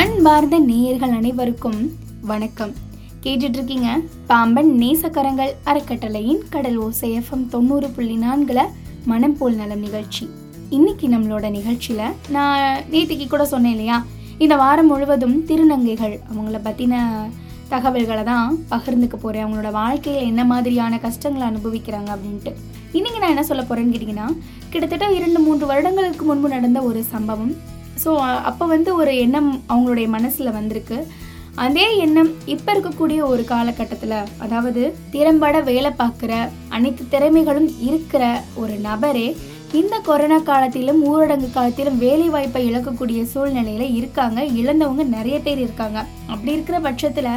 அன்பார்ந்த நேயர்கள் அனைவருக்கும் வணக்கம். கேட்டுட்டு இருக்கீங்க பாம்பன் நேசக்கரங்கள் அறக்கட்டளையின் கடல் ஓசை எஃப்எம் தொண்ணூறு புள்ளி நான்குல மனம் போல் நலம் நிகழ்ச்சி. இன்னைக்கு நம்மளோட நிகழ்ச்சியில நான் நேற்றுக்கு கூட சொன்னேன் இல்லையா? இந்த வாரம் முழுவதும் திருநங்கைகள் அவங்கள பத்தின தகவல்களை தான் பகிர்ந்துக்க போறேன். அவங்களோட வாழ்க்கையில என்ன மாதிரியான கஷ்டங்களை அனுபவிக்கிறாங்க அப்படின்ட்டு. இன்னைக்கு நான் என்ன சொல்ல போறேன்னு கேட்டிங்கன்னா கிட்டத்தட்ட இரண்டு மூன்று வருடங்களுக்கு முன்பு நடந்த ஒரு சம்பவம். ஸோ அப்போ வந்து ஒரு எண்ணம் அவங்களுடைய மனசில் வந்திருக்கு. அதே எண்ணம் இப்போ இருக்கக்கூடிய ஒரு காலகட்டத்தில் அதாவது திறம்பட வேலை பார்க்குற அனைத்து திறமைகளும் இருக்கிற ஒரு நபரே இந்த கொரோனா காலத்திலும் ஊரடங்கு காலத்திலும் வேலை வாய்ப்பை இழக்கக்கூடிய சூழ்நிலையில இருக்காங்க. இழந்தவங்க நிறைய பேர் இருக்காங்க. அப்படி இருக்கிற பட்சத்தில்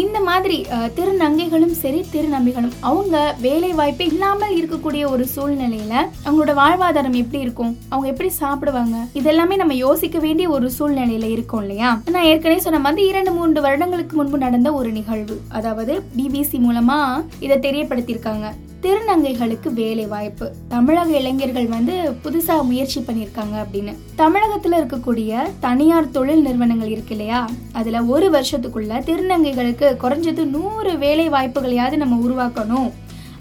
இந்த மாதிரி திருநங்கைகளும் சரி திருநம்பிகளும் அவங்க வேலை வாய்ப்பு இல்லாமல் இருக்கக்கூடிய ஒரு சூழ்நிலையில அவங்களோட வாழ்வாதாரம் எப்படி இருக்கும்? அவங்க எப்படி சாப்பிடுவாங்க? இதெல்லாமே நம்ம யோசிக்க வேண்டிய ஒரு சூழ்நிலையில இருக்கோம் இல்லையா? நான் ஏற்கனவே சொன்ன மாதிரி இரண்டு மூன்று வருடங்களுக்கு முன்பு நடந்த ஒரு நிகழ்வு. அதாவது பிபிசி மூலமா இதை தெரியப்படுத்தியிருக்காங்க. திருநங்கைகளுக்கு வேலை வாய்ப்பு தமிழக இளைஞர்கள் வந்து புதுசா முயற்சி பண்ணியிருக்காங்க அப்படின்னு. தமிழகத்துல இருக்கக்கூடிய தனியார் தொழில் நிறுவனங்கள் இருக்கு இல்லையா? அதுல ஒரு வருஷத்துக்குள்ள திருநங்கைகளுக்கு குறைஞ்சது நூறு வேலை வாய்ப்புகளையாவது நம்ம உருவாக்கணும்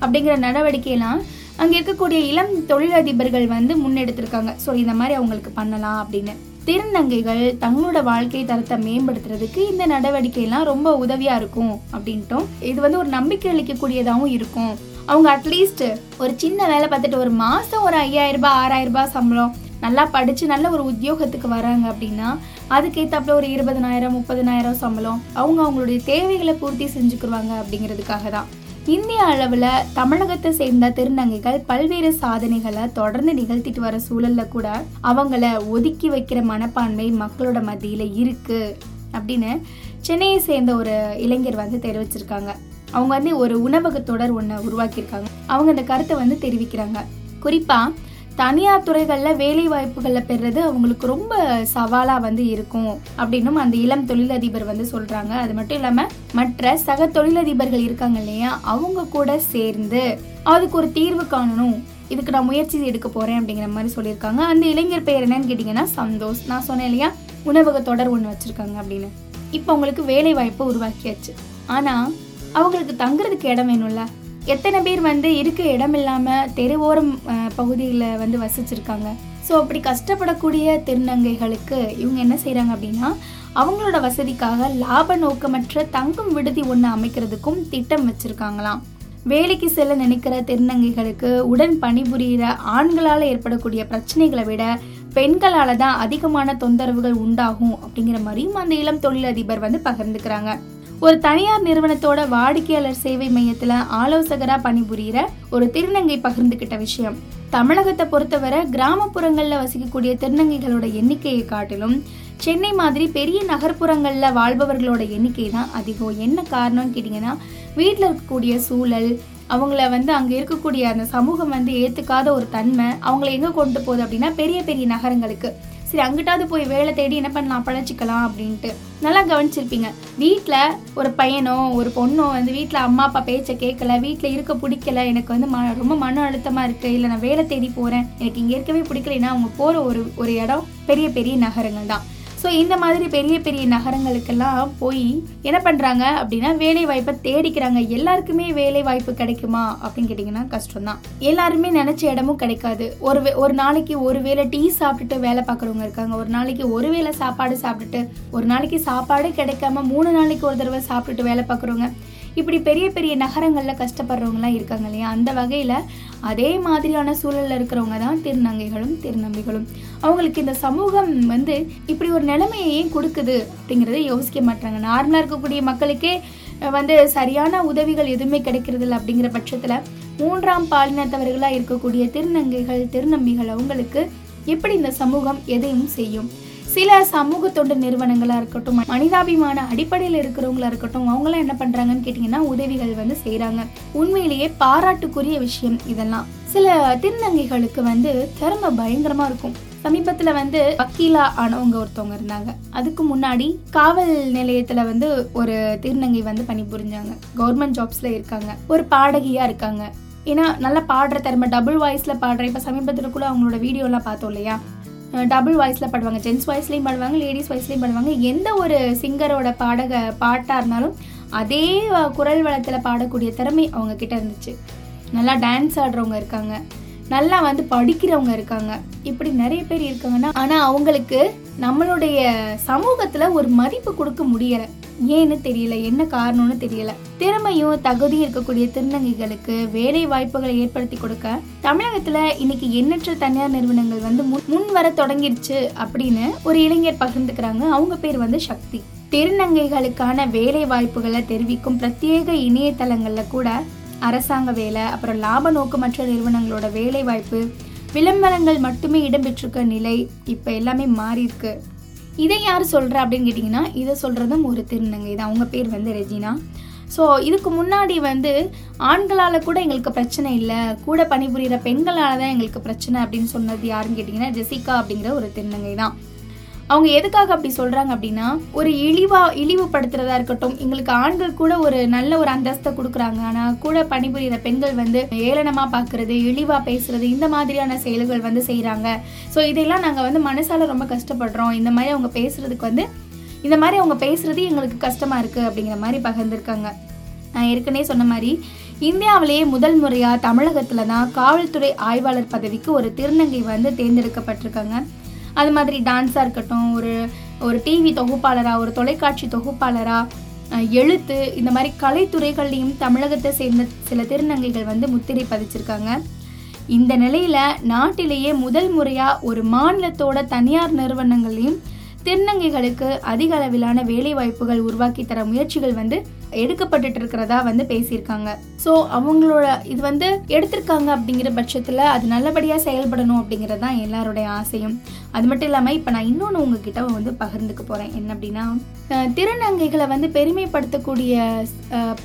அப்படிங்கிற நடவடிக்கையெல்லாம் அங்க இருக்கக்கூடிய இளம் தொழிலதிபர்கள் வந்து முன்னெடுத்திருக்காங்க. ஸோ இந்த மாதிரி அவங்களுக்கு பண்ணலாம் அப்படின்னு. திருநங்கைகள் தங்களோட வாழ்க்கை தரத்தை மேம்படுத்துறதுக்கு இந்த நடவடிக்கையெல்லாம் ரொம்ப உதவியா இருக்கும் அப்படின்ட்டும். இது வந்து ஒரு நம்பிக்கை அளிக்கக்கூடியதாகவும் இருக்கும். அவங்க அட்லீஸ்ட் ஒரு சின்ன வேலை பார்த்துட்டு ஒரு மாதம் ஒரு ஐயாயிரம் ரூபாய் ஆறாயிரம் ரூபாய் சம்பளம் நல்லா படித்து நல்ல ஒரு உத்தியோகத்துக்கு வராங்க அப்படின்னா அதுக்கேற்றாப்புல ஒரு இருபதனாயிரம் முப்பதனாயிரம் சம்பளம் அவங்க அவங்களுடைய தேவைகளை பூர்த்தி செஞ்சுக்குருவாங்க அப்படிங்கிறதுக்காக தான். இந்திய அளவில் தமிழகத்தை சேர்ந்த திருநங்கைகள் பல்வேறு சாதனைகளை தொடர்ந்து நிகழ்த்திட்டு வர சூழல்ல கூட அவங்கள ஒதுக்கி வைக்கிற மனப்பான்மை மக்களோட மத்தியில் இருக்கு அப்படின்னு சென்னையை சேர்ந்த ஒரு இளைஞர் வந்து தெரிவிச்சிருக்காங்க. அவங்க வந்து ஒரு உணவக தொடர் ஒன்று உருவாக்கியிருக்காங்க. அவங்க அந்த கருத்தை வந்து தெரிவிக்கிறாங்க. குறிப்பாக தனியார் துறைகளில் வேலை வாய்ப்புகளை பெறுறது அவங்களுக்கு ரொம்ப சவாலாக வந்து இருக்கும் அப்படின்னும் அந்த இளம் தொழிலதிபர் வந்து சொல்கிறாங்க அது மட்டும் இல்லாமல் மற்ற சக தொழிலதிபர்கள் இருக்காங்க இல்லையா அவங்க கூட சேர்ந்து அதுக்கு ஒரு தீர்வு காணணும். இதுக்கு நான் முயற்சி எடுக்க போகிறேன் அப்படிங்கிற மாதிரி சொல்லியிருக்காங்க. அந்த இளைஞர் பெயர் என்னன்னு கேட்டிங்கன்னா சந்தோஷ். நான் சொன்னேன் இல்லையா உணவக தொடர் ஒன்று வச்சுருக்காங்க அப்படின்னு. இப்போ அவங்களுக்கு வேலை வாய்ப்பை உருவாக்கியாச்சு. ஆனால் அவங்களுக்கு தங்குறதுக்கு இடம் வேணும்ல? எத்தனை பேர் வந்து இருக்க இடம் இல்லாமல் தெருவோரம் பகுதியில் வந்து வசிச்சிருக்காங்க? ஸோ அப்படி கஷ்டப்படக்கூடிய திருநங்கைகளுக்கு இவங்க என்ன செய்கிறாங்க அப்படின்னா அவங்களோட வசதிக்காக லாப நோக்கமற்ற தங்கும் விடுதி ஒன்று அமைக்கிறதுக்கும் திட்டம் வச்சுருக்காங்களாம். வேலைக்கு செல்ல நினைக்கிற திருநங்கைகளுக்கு உடன் பணிபுரியிற ஆண்களால் ஏற்படக்கூடிய பிரச்சனைகளை விட பெண்களால் தான் அதிகமான தொந்தரவுகள் உண்டாகும் அப்படிங்கிற மாதிரியும் அந்த இளம் தொழிலதிபர் வந்து பகிர்ந்துக்கிறாங்க. ஒரு தனியார் நிறுவனத்தோட வாடிக்கையாளர் சேவை மையத்துல ஆலோசகரா பணிபுரியிற ஒரு திருநங்கை பகிர்ந்துகிட்ட விஷயம். தமிழகத்தை பொறுத்தவரை கிராமப்புறங்கள்ல வசிக்கக்கூடிய திருநங்கைகளோட எண்ணிக்கையை காட்டிலும் சென்னை மாதிரி பெரிய நகர்ப்புறங்கள்ல வாழ்பவர்களோட எண்ணிக்கை தான் அதிகம். என்ன காரணம்னு கேட்டிங்கன்னா வீட்டில் இருக்கக்கூடிய சூழல் அவங்கள வந்து அங்கே இருக்கக்கூடிய அந்த சமூகம் வந்து ஏற்றுக்காத ஒரு தன்மை அவங்கள எங்கே கொண்டு போகுது அப்படின்னா பெரிய பெரிய நகரங்களுக்கு. சரி அங்கிட்டாவது போய் வேலை தேடி என்ன பண்ணலாம் பழச்சிக்கலாம் அப்படின்ட்டு. நல்லா கவனிச்சிருப்பீங்க. வீட்டில் ஒரு பையனோ ஒரு பொண்ணோ வந்து வீட்டில் அம்மா அப்பா பேச்சை கேட்கல வீட்டில் இருக்க பிடிக்கல எனக்கு வந்து ம ரொம்ப மன அழுத்தமாக இருக்குது இல்லை நான் வேலை தேடி போகிறேன் எனக்கு இங்கே இருக்கவே பிடிக்கலைன்னா அவங்க போகிற ஒரு ஒரு இடம் பெரிய பெரிய நகரங்கள் தான். ஸோ இந்த மாதிரி பெரிய பெரிய நகரங்களுக்கெல்லாம் போய் என்ன பண்ணுறாங்க அப்படின்னா வேலை வாய்ப்பை தேடிக்கிறாங்க. எல்லாருக்குமே வேலை வாய்ப்பு கிடைக்குமா அப்படின்னு கேட்டிங்கன்னா கஷ்டம்தான். எல்லாருமே நினச்ச இடமும் கிடைக்காது. ஒரு ஒரு நாளைக்கு ஒரு வேளை டீ சாப்பிட்டுட்டு வேலை பார்க்குறவங்க இருக்காங்க. ஒரு நாளைக்கு ஒரு வேளை சாப்பாடு சாப்பிட்டுட்டு ஒரு நாளைக்கு சாப்பாடு கிடைக்காம மூணு நாளைக்கு ஒரு தடவை சாப்பிட்டுட்டு வேலை பார்க்குறவங்க இப்படி பெரிய பெரிய நகரங்களில் கஷ்டப்படுறவங்கலாம் இருக்காங்க இல்லையா? அந்த வகையில் அதே மாதிரியான சூழலில் இருக்கிறவங்க தான் திருநங்கைகளும் திருநம்பிகளும். அவங்களுக்கு இந்த சமூகம் வந்து இப்படி ஒரு நிலைமையை ஏன் கொடுக்குது அப்படிங்கிறத யோசிக்க மாட்டாங்க. நார்மலாக இருக்கக்கூடிய மக்களுக்கே வந்து சரியான உதவிகள் எதுவுமே கிடைக்கிறது இல்லை அப்படிங்கிற பட்சத்தில் மூன்றாம் பாலினத்தவர்களாக இருக்கக்கூடிய திருநங்கைகள் திருநம்பிகள் அவங்களுக்கு எப்படி இந்த சமூகம் எதையும் செய்யும்? சில சமூக தொண்டு நிறுவனங்களாக இருக்கட்டும் மனிதாபிமான அடிப்படையில் இருக்கிறவங்களா இருக்கட்டும் அவங்களாம் என்ன பண்றாங்கன்னு கேட்டிங்கன்னா உதவிகள் வந்து செய்கிறாங்க உண்மையிலேயே பாராட்டுக்குரிய விஷயம் இதெல்லாம். சில திருநங்கைகளுக்கு வந்து திறமை பயங்கரமா இருக்கும். சமீபத்துல வந்து வக்கீலா ஆனவங்க ஒருத்தவங்க இருந்தாங்க. அதுக்கு முன்னாடி காவல் நிலையத்துல வந்து ஒரு திருநங்கை வந்து பணிபுரிஞ்சாங்க. கவர்மெண்ட் ஜாப்ஸ்ல இருக்காங்க. ஒரு பாடகியா இருக்காங்க. ஏன்னா நல்லா பாடுற திறமை டபுள் வாய்ஸ்ல பாடுற இப்ப சமீபத்துல கூட அவங்களோட வீடியோலாம் பார்த்தோம் இல்லையா? டபுள் வாய்ஸில் பாடுவாங்க. ஜென்ஸ் வாய்ஸ்லேயும் பாடுவாங்க லேடிஸ் வாய்ஸ்லேயும் பாடுவாங்க. எந்த ஒரு சிங்கரோட பாடக பாட்டாக இருந்தாலும் அதே குரல் வளத்தில் பாடக்கூடிய திறமை அவங்க கிட்ட இருந்துச்சு. நல்லா டான்ஸ் ஆடுறவங்க இருக்காங்க. நல்லா வந்து படிக்கிறவங்க இருக்காங்க. இப்படி நிறைய பேர் இருக்காங்கன்னா ஆனால் அவங்களுக்கு நம்மளுடைய சமூகத்தில் ஒரு மதிப்பு கொடுக்க முடியலை. ஏன்னு தெரியல என்ன காரணம்னு தெரியல. திறமையும் தகுதியும் இருக்கக்கூடிய திருநங்கைகளுக்கு வேலை வாய்ப்புகளை ஏற்படுத்தி கொடுக்க தமிழகத்துல இன்னைக்கு எண்ணற்ற தனியார் நிறுவனங்கள் வந்து முன் முன் வர தொடங்கிருச்சு அப்படின்னு ஒரு இளைஞர் பகிர்ந்துக்கிறாங்க. அவங்க பேர் வந்து சக்தி. திருநங்கைகளுக்கான வேலை வாய்ப்புகளை தெரிவிக்கும் பிரத்யேக இணையதளங்கள்ல கூட அரசாங்க வேலை அப்புறம் லாப நோக்கமற்ற நிறுவனங்களோட வேலை வாய்ப்பு விளம்பரங்கள் மட்டுமே இடம்பெற்றிருக்க நிலை இப்போ எல்லாமே மாறி இருக்கு இதை யார் சொல்கிறா அப்படின்னு கேட்டிங்கன்னா இதை சொல்கிறதும் ஒரு திருநங்கை தான். அவங்க பேர் வந்து ரெஜினா. ஸோ இதுக்கு முன்னாடி வந்து ஆண்களால் கூட எங்களுக்கு பிரச்சனை இல்லை. கூட பணிபுரிகிற பெண்களால் தான் எங்களுக்கு பிரச்சனை அப்படின்னு சொன்னது யாருன்னு கேட்டிங்கன்னா ஜெசிகா அப்படிங்கிற ஒரு திருநங்கை தான். அவங்க எதுக்காக அப்படி சொல்கிறாங்க அப்படின்னா ஒரு இழிவா இழிவுபடுத்துறதா இருக்கட்டும் எங்களுக்கு ஆண்கள் கூட ஒரு நல்ல ஒரு அந்தஸ்தை கொடுக்குறாங்க. ஆனால் கூட பணிபுரியிற பெண்கள் வந்து ஏளனமாக பார்க்குறது இழிவாக பேசுறது இந்த மாதிரியான செயல்கள் வந்து செய்கிறாங்க ஸோ இதெல்லாம் நாங்கள் வந்து மனசால ரொம்ப கஷ்டப்படுறோம். இந்த மாதிரி அவங்க பேசுறதுக்கு வந்து இந்த மாதிரி அவங்க பேசுறது எங்களுக்கு கஷ்டமாக இருக்குது அப்படிங்கிற மாதிரி பகிர்ந்துருக்காங்க. நான் ஏற்கனவே சொன்ன மாதிரி இந்தியாவிலேயே முதல் முறையாக தமிழகத்தில் தான் காவல்துறை ஆய்வாளர் பதவிக்கு ஒரு திருநங்கை வந்து தேர்ந்தெடுக்கப்பட்டிருக்காங்க. அது மாதிரி டான்ஸாக இருக்கட்டும் ஒரு ஒரு டிவி தொகுப்பாளராக ஒரு தொலைக்காட்சி தொகுப்பாளராக எழுத்து இந்த மாதிரி கலைத்துறைகள்லையும் தமிழகத்தை சேர்ந்த சில திருநங்கைகள் வந்து முத்திரை பதிச்சிருக்காங்க. இந்த நிலையில் நாட்டிலேயே முதல் முறையாக ஒரு மாநிலத்தோட தனியார் நிறுவனங்களையும் திருநங்கைகளுக்கு அதிக அளவிலான வேலை வாய்ப்புகள் உருவாக்கி தர முயற்சிகள் வந்து எடுக்கப்பட்டுட்டு இருக்கிறதா வந்து பேசியிருக்காங்க. ஸோ அவங்களோட இது வந்து எடுத்திருக்காங்க அப்படிங்கிற பட்சத்தில் அது நல்லபடியாக செயல்படணும் அப்படிங்கிறது தான் எல்லாருடைய ஆசையும். அது மட்டும் இல்லாமல் இப்போ நான் இன்னொன்று உங்ககிட்ட வந்து பகிர்ந்துக்க போகிறேன் என்ன அப்படின்னா திருநங்கைகளை வந்து பெருமைப்படுத்தக்கூடிய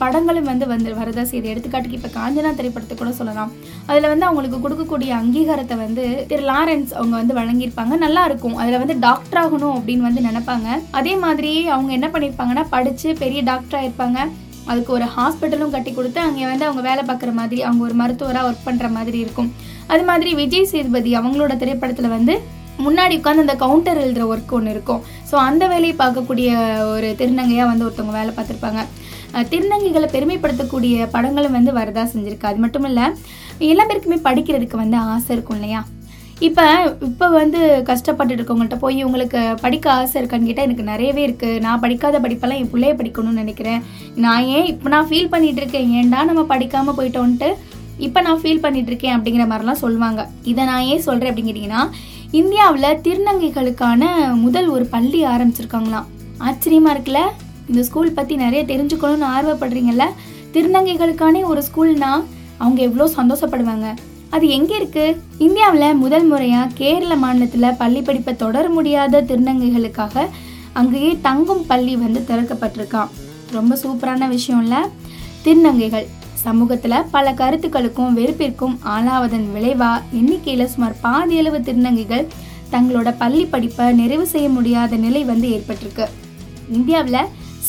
படங்களும் வந்து வந்து வரதா செய்யுது எடுத்துக்காட்டுக்கு இப்போ காஞ்சனா திரைப்படத்தை கூட சொல்லலாம். அதில் வந்து அவங்களுக்கு கொடுக்கக்கூடிய அங்கீகாரத்தை வந்து திரு லாரன்ஸ் அவங்க வந்து வழங்கியிருப்பாங்க. நல்லா இருக்கும். அதில் வந்து டாக்டர் ஆகணும் அப்படின்னு வந்து நினைப்பாங்க. அதே மாதிரி அவங்க என்ன பண்ணியிருப்பாங்கன்னா படித்து பெரிய டாக்டர் இருப்பாங்க அதுக்கு ஒரு ஹாஸ்பிட்டலும் கட்டி கொடுத்து அங்கே வந்து அவங்க வேலை பார்க்குற மாதிரி அவங்க ஒரு மருத்துவராக ஒர்க் பண்ணுற மாதிரி இருக்கும். அது மாதிரி விஜய் சேதுபதி அவங்களோட திரைப்படத்தில் வந்து முன்னாடி உட்காந்து அந்த கவுண்டர் எழுதுகிற ஒர்க் ஒன்று இருக்கும். ஸோ அந்த வேலையை பார்க்கக்கூடிய ஒரு திருநங்கையாக வந்து ஒருத்தவங்க வேலை பார்த்துருப்பாங்க. திருநங்கைகளை பெருமைப்படுத்தக்கூடிய படங்களும் வந்து வரதா செஞ்சுருக்கு. அது மட்டும் இல்லை எல்லா பேருக்குமே படிக்கிறதுக்கு வந்து ஆசை இருக்கும் இல்லையா? இப்போ இப்போ வந்து கஷ்டப்பட்டு இருக்கவங்கள்ட்ட போய் உங்களுக்கு படிக்க ஆசை இருக்கான்னு கேட்டால் எனக்கு நிறையவே இருக்குது நான் படிக்காத படிப்பெல்லாம் என் பிள்ளைய படிக்கணும்னு நினைக்கிறேன். நான் ஏன் இப்போ நான் ஃபீல் பண்ணிகிட்டு இருக்கேன்? ஏன்டா நம்ம படிக்காமல் போயிட்டோன்ட்டு இப்போ நான் ஃபீல் பண்ணிகிட்ருக்கேன் இருக்கேன் அப்படிங்கிற மாதிரிலாம் சொல்லுவாங்க. இதை நான் ஏன் சொல்கிறேன் அப்படின்னு கேட்டிங்கன்னா இந்தியாவில் திருநங்கைகளுக்கான முதல் ஒரு பள்ளி ஆரம்பிச்சிருக்காங்களாம். ஆச்சரியமாக இருக்குல்ல? இந்த ஸ்கூல் பற்றி நிறைய தெரிஞ்சுக்கணும்னு ஆர்வப்படுறீங்கல்ல? திருநங்கைகளுக்கானே ஒரு ஸ்கூல்னா அவங்க எவ்வளோ சந்தோஷப்படுவாங்க? அது எங்கே இருக்குது இந்தியாவில் முதல் முறையாக கேரள மாநிலத்தில் பள்ளி படிப்பை தொடர முடியாத திருநங்கைகளுக்காக அங்கேயே தங்கும் பள்ளி வந்து திறக்கப்பட்டிருக்கான் ரொம்ப சூப்பரான விஷயம்ல. திருநங்கைகள். சமூகத்தில் பல கருத்துக்களுக்கும் வெறுப்பிற்கும் ஆளாவதன் விளைவா எண்ணிக்கையில் சுமார் பாதி அளவு திருநங்கைகள் தங்களோட பள்ளி படிப்பை நிறைவு செய்ய முடியாத நிலை வந்து ஏற்பட்டிருக்கு. இந்தியாவில்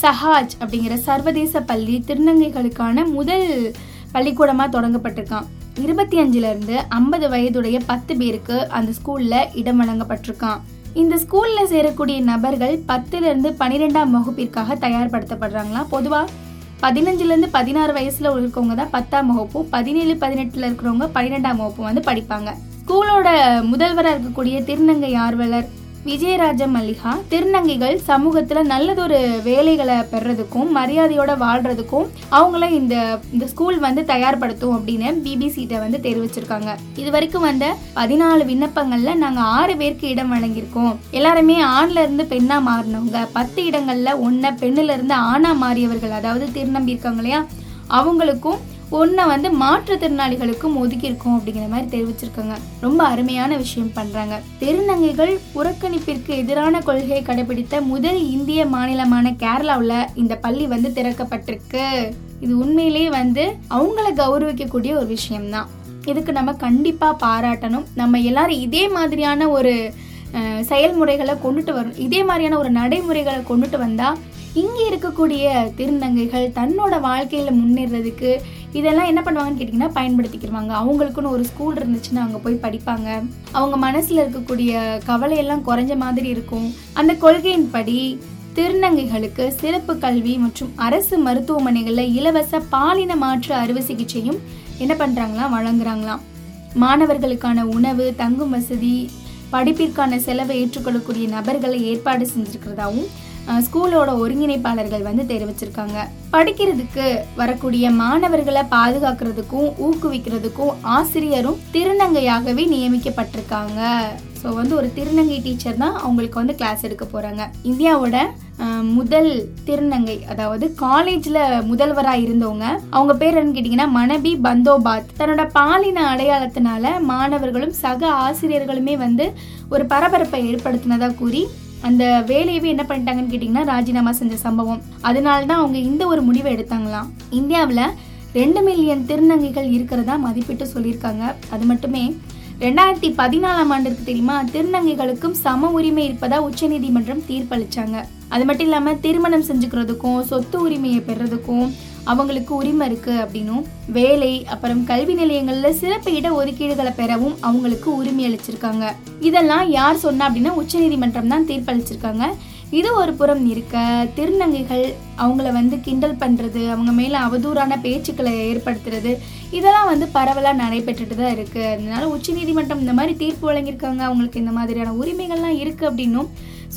சஹாஜ் அப்படிங்கிற சர்வதேச பள்ளி திருநங்கைகளுக்கான முதல் பள்ளிக்கூடமாக தொடங்கப்பட்டிருக்கான். இருபத்தி அஞ்சுலேருந்து ஐம்பது வயதுடைய பத்து பேருக்கு அந்த ஸ்கூலில் இடம் வழங்கப்பட்டிருக்கான். இந்த ஸ்கூலில் சேரக்கூடிய நபர்கள் பத்துலேருந்து பன்னிரெண்டாம் வகுப்பிற்காக தயார்படுத்தப்படுறாங்களாம் பொதுவாக பதினஞ்சுலேருந்து பதினாறு வயசில் இருக்கவங்க தான் பத்தாம் வகுப்பும் பதினேழு பதினெட்டில் இருக்கிறவங்க பன்னிரெண்டாம் வகுப்பும் வந்து படிப்பாங்க. ஸ்கூலோட முதல்வராக இருக்கக்கூடிய திருநங்கை ஆர்வலர் விஜயராஜ மல்லிகா திருநங்கைகள் சமூகத்துல நல்லதொரு வேலைகளை பெறதுக்கும் மரியாதையோட வாழ்றதுக்கும் அவங்கள இந்த இந்த ஸ்கூல் வந்து தயார்படுத்தும் அப்படின்னு பிபிசிட்ட வந்து தெரிவிச்சிருக்காங்க. இது வரைக்கும் வந்த பதினாலு விண்ணப்பங்கள்ல நாங்க ஆறு பேருக்கு இடம் வழங்கியிருக்கோம். எல்லாருமே ஆண்ல இருந்து பெண்ணா மாறினவங்க. பத்து இடங்கள்ல ஒன்ன பெண்ணுல இருந்து ஆணா மாறியவர்கள். அதாவது திருநம்பி இருக்காங்க இல்லையா? அவங்களுக்கும் ஒன்றை வந்து மாற்றுத்திறனாளிகளுக்கும் ஒதுக்கியிருக்கோம் அப்படிங்கிற மாதிரி தெரிவிச்சிருக்காங்க. ரொம்ப அருமையான விஷயம் பண்ணுறாங்க திருநங்கைகள் புறக்கணிப்பிற்கு எதிரான கொள்கையை கடைபிடித்த முதல் இந்திய மாநிலமான கேரளாவில் இந்த பள்ளி வந்து திறக்கப்பட்டிருக்கு. இது உண்மையிலேயே வந்து அவங்கள கௌரவிக்கக்கூடிய ஒரு விஷயம்தான். இதுக்கு நம்ம கண்டிப்பாக பாராட்டணும். நம்ம எல்லாரும் இதே மாதிரியான ஒரு செயல்முறைகளை கொண்டுட்டு வரணும் இதே மாதிரியான ஒரு நடைமுறைகளை கொண்டுட்டு வந்தால் இங்கே இருக்கக்கூடிய திருநங்கைகள் தன்னோட வாழ்க்கையில் முன்னேறதுக்கு இதெல்லாம் என்ன பண்ணுவாங்கன்னு கேட்டிங்கன்னா பயன்படுத்திக்கிடுவாங்க அவங்களுக்குன்னு ஒரு ஸ்கூல் இருந்துச்சுன்னா அங்கே போய் படிப்பாங்க. அவங்க மனசில் இருக்கக்கூடிய கவலையெல்லாம் குறைஞ்ச மாதிரி இருக்கும். அந்த கொள்கையின்படி திருநங்கைகளுக்கு சிறப்பு கல்வி மற்றும் அரசு மருத்துவமனைகளில் இலவச பாலின மாற்று அறுவை சிகிச்சையும் என்ன பண்ணுறாங்களாம் வழங்குறாங்களாம். மாணவர்களுக்கான உணவு தங்கும் வசதி படிப்பிற்கான செலவை ஏற்றுக்கொள்ளக்கூடிய நபர்களை ஏற்பாடு செஞ்சிருக்கிறதாவும் ஸ்கூலோட ஒருங்கிணைப்பாளர்கள் வந்து தெரிவிச்சிருக்காங்க. படிக்கிறதுக்கு வரக்கூடிய மாணவர்களை பாதுகாக்கிறதுக்கும் ஊக்குவிக்கிறதுக்கும் ஆசிரியரும் திருநங்கையாகவே நியமிக்கப்பட்டிருக்காங்க. ஸோ வந்து ஒரு திருநங்கை டீச்சர் தான் அவங்களுக்கு வந்து கிளாஸ் எடுக்க போறாங்க. இந்தியாவோட முதல் திருநங்கை அதாவது காலேஜ்ல முதல்வராக இருந்தவங்க அவங்க பேர் என்னன்னு கேட்டிங்கன்னா மனபி பந்தோபாத். தன்னோட பாலின அடையாளத்தினால மாணவர்களும் சக ஆசிரியர்களுமே வந்து ஒரு பரபரப்பை ஏற்படுத்தினதா கூறி அந்த வேலையவே என்ன பண்ணிட்டாங்கன்னு கேட்டிங்கன்னா ராஜினாமா செஞ்ச சம்பவம். அதனால தான் அவங்க இந்த ஒரு முடிவை எடுத்தாங்களாம். இந்தியாவில் ரெண்டு மில்லியன் திருநங்கைகள் இருக்கிறதா மதிப்பிட்டு சொல்லியிருக்காங்க. அது மட்டுமே ரெண்டாயிரத்தி பதினாலாம் ஆண்டு இருக்கு தெரியுமா திருநங்கைகளுக்கும் சம உரிமை இருப்பதா உச்சநீதிமன்றம் தீர்ப்பளிச்சாங்க. அது மட்டும் இல்லாமல் திருமணம் செஞ்சுக்கிறதுக்கும் சொத்து உரிமையை பெறுறதுக்கும் அவங்களுக்கு உரிமை இருக்கு அப்படின்னும் வேலை அப்புறம் கல்வி நிலையங்கள்ல சிறப்பு இட ஒதுக்கீடுகளை பெறவும் அவங்களுக்கு உரிமை அளிச்சிருக்காங்க. இதெல்லாம் யார் சொன்னா அப்படின்னா உச்சநீதிமன்றம் தான் தீர்ப்பளிச்சிருக்காங்க. இது ஒரு புறம் இருக்க திருநங்கைகள் அவங்கள வந்து கிண்டல் பண்றது அவங்க மேல அவதூறான பேச்சுக்களை ஏற்படுத்துறது இதெல்லாம் வந்து பரவலாக நடைபெற்றுட்டு தான் இருக்கு. அதனால உச்சநீதிமன்றம் இந்த மாதிரி தீர்ப்பு வழங்கியிருக்காங்க அவங்களுக்கு இந்த மாதிரியான உரிமைகள்லாம் இருக்கு அப்படின்னும்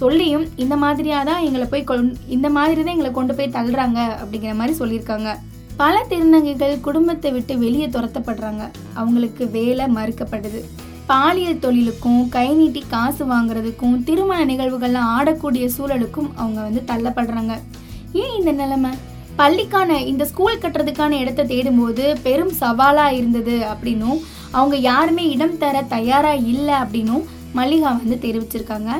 சொல்லியும் இந்த மாதிரியாக தான் எங்களை போய் கொண் இந்த மாதிரி தான் எங்களை கொண்டு போய் தள்ளுறாங்க அப்படிங்கிற மாதிரி சொல்லியிருக்காங்க. பல திருநங்கைகள் குடும்பத்தை விட்டு வெளியே துரத்தப்படுறாங்க. அவங்களுக்கு வேலை மறுக்கப்படுது. பாலியல் தொழிலுக்கும் கை நீட்டி காசு வாங்குறதுக்கும் திருமண நிகழ்வுகள்லாம் ஆடக்கூடிய சூழலுக்கும் அவங்க வந்து தள்ளப்படுறாங்க. ஏன் இந்த நிலைமை? பள்ளிக்கான இந்த ஸ்கூல் கட்டுறதுக்கான இடத்த தேடும்போது பெரும் சவாலா இருந்தது அப்படின்னும் அவங்க யாருமே இடம் தர தயாரா இல்லை அப்படின்னும் மல்லிகா வந்து தெரிவிச்சிருக்காங்க.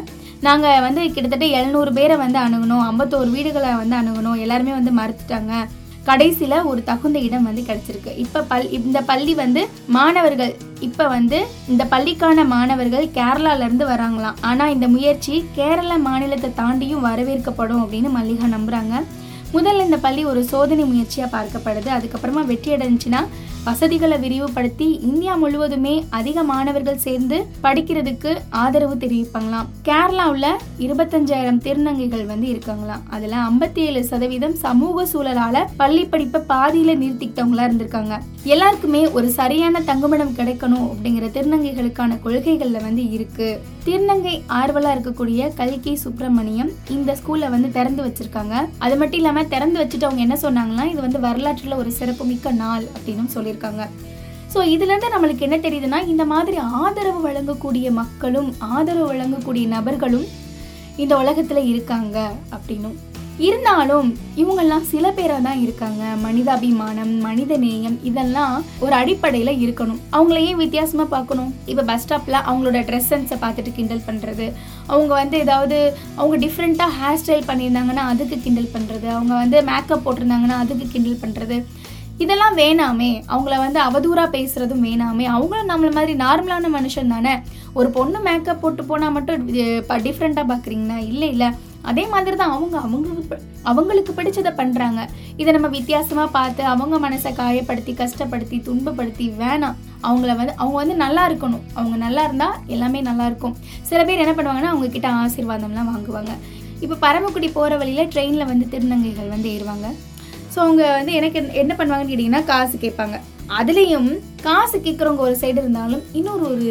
நாங்கள் வந்து கிட்டத்தட்ட எழுநூறு பேரை வந்து அணுகணும் ஐம்பத்தோரு வீடுகளை வந்து அணுகணும் எல்லாருமே வந்து மறுத்துட்டாங்க. கடைசியில் ஒரு தகுந்த இடம் வந்து கிடைச்சிருக்கு. இப்போ பல் இந்த பள்ளி வந்து மாணவர்கள் இப்போ வந்து இந்த பள்ளிக்கான மாணவர்கள் கேரளாலேருந்து வராங்களாம். ஆனால் இந்த முயற்சி கேரள மாநிலத்தை தாண்டியும் வரவேற்கப்படும் அப்படின்னு மல்லிகா நம்புகிறாங்க முதல்ல இந்த பள்ளி ஒரு சோதனை முயற்சியாக பார்க்கப்படுது. அதுக்கப்புறமா வெற்றி அடைஞ்சுன்னா வசதிகளை விரிவுபடுத்தி இந்தியா முழுவதுமே அதிக மாணவர்கள் சேர்ந்து படிக்கிறதுக்கு ஆதரவு தெரிவிப்பாங்களாம். கேரளாவில் இருபத்தஞ்சாயிரம் திருநங்கைகள் வந்து இருக்காங்களாம். அதில் ஐம்பத்தி ஏழு சதவீதம் சமூக சூழலால பள்ளி படிப்பை பாதியில நிறுத்திக்கிட்டவங்களா இருந்திருக்காங்க. எல்லாருக்குமே ஒரு சரியான தங்குமிடம் கிடைக்கணும் அப்படிங்கிற திருநங்கைகளுக்கான கொள்கைகள்ல வந்து இருக்கு. திருநங்கை ஆர்வலா இருக்கக்கூடிய கல்கி சுப்பிரமணியம் இந்த ஸ்கூல்ல வந்து திறந்து வச்சிருக்காங்க. அது மட்டும் இல்லாம திறந்து வச்சுட்டு அவங்க என்ன சொன்னாங்கன்னா இது வந்து வரலாற்றுல ஒரு சிறப்புமிக்க நாள் அப்படின்னு சொல்லியிருக்காங்க. ஸோ இதுலேருந்து நம்மளுக்கு என்ன தெரியுதுன்னா இந்த மாதிரி ஆதரவு வழங்கக்கூடிய மக்களும் ஆதரவு வழங்கக்கூடிய நபர்களும் இந்த உலகத்தில் இருக்காங்க அப்படின்னும் இருந்தாலும் இவங்கெல்லாம் சில பேராக தான் இருக்காங்க. மனிதாபிமானம் மனித நேயம் இதெல்லாம் ஒரு அடிப்படையில் இருக்கணும். அவங்கள ஏன் வித்தியாசமாக பார்க்கணும்? இப்போ பஸ் ஸ்டாப்பில் அவங்களோட ட்ரெஸ் சென்ஸை பார்த்துட்டு கிண்டல் பண்ணுறது அவங்க வந்து ஏதாவது அவங்க டிஃப்ரெண்ட்டாக ஹேர் ஸ்டைல் பண்ணியிருந்தாங்கன்னா அதுக்கு கிண்டல் பண்ணுறது அவங்க வந்து மேக்கப் போட்டிருந்தாங்கன்னா அதுக்கு கிண்டல் பண்ணுறது இதெல்லாம் வேணாமே. அவங்கள வந்து அவதூறா பேசுறதும் வேணாமே. அவங்களும் நம்மள மாதிரி நார்மலான மனுஷன் தானே. ஒரு பொண்ணு மேக்கப் போட்டு போனா மட்டும் டிஃப்ரெண்டா பாக்குறீங்கன்னா இல்லை இல்லை. அதே மாதிரி தான் அவங்க அவங்களுக்கு அவங்களுக்கு பிடிச்சதை பண்ணுறாங்க இதை நம்ம வித்தியாசமாக பார்த்து அவங்க மனசை காயப்படுத்தி கஷ்டப்படுத்தி துன்பப்படுத்தி வேணாம். அவங்கள வந்து அவங்க வந்து நல்லா இருக்கணும். அவங்க நல்லா இருந்தால் எல்லாமே நல்லா இருக்கும். சில பேர் என்ன பண்ணுவாங்கன்னா அவங்க கிட்ட ஆசீர்வாதம்லாம் வாங்குவாங்க. இப்போ பரமக்குடி போகிற வழியில் ட்ரெயினில் வந்து திருநங்கைகள் வந்து ஏறுவாங்க. ஸோ அவங்க வந்து எனக்கு என்ன பண்ணுவாங்கன்னு கேட்டிங்கன்னா காசு கேட்பாங்க. அதுலேயும் காசு கேட்குறவங்க ஒரு சைடு இருந்தாலும் இன்னொரு ஒரு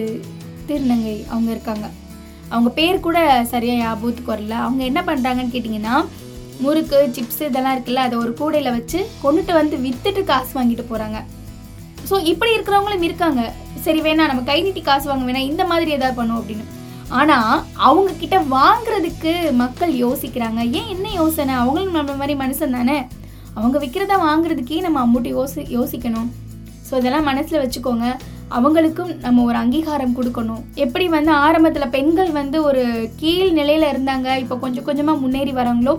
திருநங்கை அவங்க இருக்காங்க. அவங்க பேர் கூட சரியாக ஞாபகத்துக்கு வரல அவங்க என்ன பண்ணுறாங்கன்னு கேட்டிங்கன்னா முறுக்கு சிப்ஸ் இதெல்லாம் இருக்குல்ல அதை ஒரு கூடையில் வச்சு கொண்டுட்டு வந்து விற்றுட்டு காசு வாங்கிட்டு போகிறாங்க ஸோ இப்படி இருக்கிறவங்களும் இருக்காங்க. சரி வேணா நம்ம கை நீட்டி காசு வாங்க வேணாம் இந்த மாதிரி ஏதாவது பண்ணுவோம் அப்படின்னு. ஆனால் அவங்க கிட்ட வாங்குறதுக்கு மக்கள் யோசிக்கிறாங்க. ஏன் என்ன யோசனை? அவங்களும் நம்ம மாதிரி மனுஷன் தானே? அவங்க விற்கிறத வாங்குறதுக்கே நம்ம அம்மூட்டி யோசி யோசிக்கணும். ஸோ இதெல்லாம் மனசில் வச்சுக்கோங்க. அவங்களுக்கும் நம்ம ஒரு அங்கீகாரம் கொடுக்கணும். எப்படி வந்து ஆரம்பத்தில் பெண்கள் வந்து ஒரு கீழ் நிலையில் இருந்தாங்க இப்போ கொஞ்சம் கொஞ்சமாக முன்னேறி வராங்களோ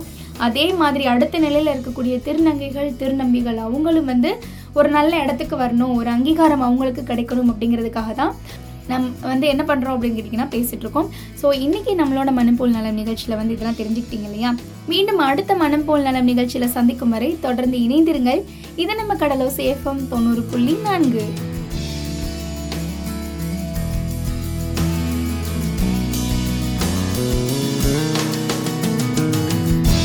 அதே மாதிரி அடுத்த நிலையில் இருக்கக்கூடிய திருநங்கைகள் திருநம்பிகள் அவங்களும் வந்து ஒரு நல்ல இடத்துக்கு வரணும் ஒரு அங்கீகாரம் அவங்களுக்கு கிடைக்கணும் அப்படிங்கிறதுக்காக தான் நம் வந்து என்ன பண்ணுறோம் அப்படின்னு கேட்டிங்கன்னா பேசிகிட்டு இருக்கோம். ஸோ இன்றைக்கி நம்மளோட மனம்போல் நலம் நிகழ்ச்சியில் வந்து இதெல்லாம் தெரிஞ்சுக்கிட்டீங்க இல்லையா? மீண்டும் அடுத்த மனம்போல் நலம் நிகழ்ச்சியில் சந்திக்கும் வரை தொடர்ந்து இணைந்திருங்கள். இது நம்ம கடலோ எஃப்எம் தொண்ணூறு புள்ளி நான்கு.